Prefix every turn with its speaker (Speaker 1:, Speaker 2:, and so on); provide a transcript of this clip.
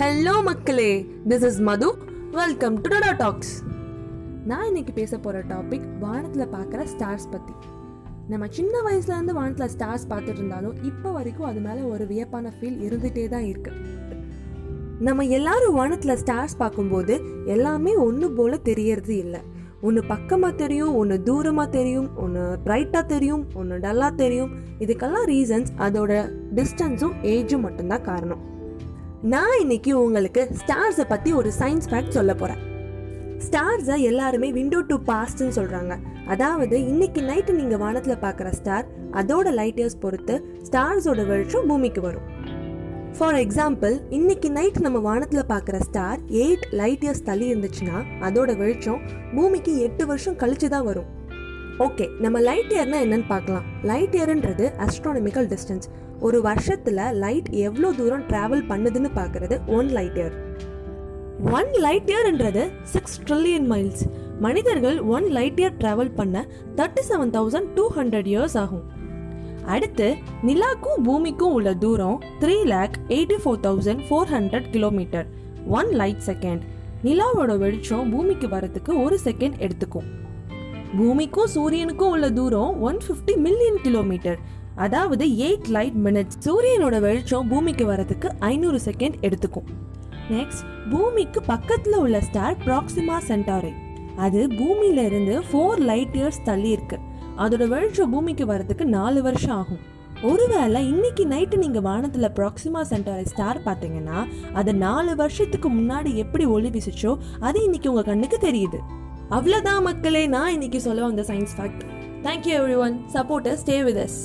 Speaker 1: Hello மக்களே. This is Madhu welcome to Tada talks நான் இன்னைக்கு பேச போகிற டாபிக் வானத்தில் பார்க்குற ஸ்டார்ஸ் பற்றி நம்ம சின்ன வயசுலேருந்து வானத்தில் ஸ்டார்ஸ் பார்த்துட்டு இருந்தாலும் இப்போ வரைக்கும் அது மேலே ஒரு வியப்பான ஃபீல் இருந்துகிட்டே தான் இருக்கு. நம்ம எல்லாரும் வானத்தில் ஸ்டார்ஸ் பார்க்கும்போது எல்லாமே ஒன்று போல் தெரியறது இல்லை. ஒன்று பக்கமாக தெரியும் ஒன்று தூரமாக தெரியும் ஒன்று பிரைட்டாக தெரியும் ஒன்று டல்லாக தெரியும். இதுக்கெல்லாம் ரீசன்ஸ் அதோட டிஸ்டன்ஸும் ஏஜும் மட்டும்தான் காரணம். நான் இன்னைக்கு உங்களுக்கு ஸ்டார்ஸை பற்றி ஒரு சயின்ஸ் ஃபேக்ட் சொல்ல போகிறேன் ஸ்டார்ஸை எல்லாருமே விண்டோ டு பாஸ்ட்னு சொல்கிறாங்க அதாவது இன்னைக்கு நைட்டு நீங்கள் வானத்தில் பார்க்குற ஸ்டார் அதோட லைட் இயர்ஸ் பொறுத்து ஸ்டார்ஸோட வெளிச்சம் பூமிக்கு வரும். ஃபார் எக்ஸாம்பிள் இன்னைக்கு நைட் நம்ம வானத்தில் பார்க்குற ஸ்டார் எயிட் லைட் இயர்ஸ் தள்ளி இருந்துச்சுன்னா அதோட வெளிச்சம் பூமிக்கு எட்டு வருஷம் கழிச்சு தான் வரும். ஓகே நம்ம லைட் இயர்னா என்னன்னு பார்க்கலாம். லைட் இயர்ன்றது அஸ்ட்ரானமிக்கல் டிஸ்டன்ஸ் ஒரு வருஷத்தில் லைட் எவ்வளோ தூரம் ட்ராவல் பண்ணுதுன்னு பார்க்கறது one light year one light இயர்ன்றது six trillion miles மனிதர்கள் ஒன் லைட் இயர் ட்ராவல் பண்ண thirty seven thousand two hundred years ஆகும். அடுத்து நிலாக்கும் பூமிக்கும் உள்ள தூரம் three lakh eighty four thousand four hundred kilometre one light second நிலாவோட வெளிச்சம் பூமிக்கு வரத்துக்கு ஒரு செகண்ட் எடுத்துக்கும். பூமிக்கும் சூரியனுக்கும் உள்ள தூரம் ஒன் ஃபிஃப்டி மில்லியன் கிலோமீட்டர் அதாவது எயிட் லைட் மினிட்ஸ் சூரியனோட வெளிச்சம் பூமிக்கு வரதுக்கு ஐநூறு செகண்ட் எடுத்துக்கும். நெக்ஸ்ட் பூமிக்கு பக்கத்துல உள்ள ஸ்டார் ப்ராக்சிமா சென்டாரி அது பூமியில இருந்து ஃபோர் லைட் இயர்ஸ் தள்ளி இருக்கு. அதோட வெளிச்சம் பூமிக்கு வரதுக்கு நாலு வருஷம் ஆகும். ஒருவேளை இன்னைக்கு நைட்டு நீங்க வானத்துல ப்ராக்சிமா சென்டாரி ஸ்டார் பார்த்தீங்கன்னா அது நாலு வருஷத்துக்கு முன்னாடி எப்படி ஒளி வீசுச்சோ அது இன்னைக்கு உங்க கண்ணுக்கு தெரியுது. அவ்வளோதான் மக்களே நான் இன்னைக்கு சொல்ல வந்த science fact thank you everyone supporter stay with us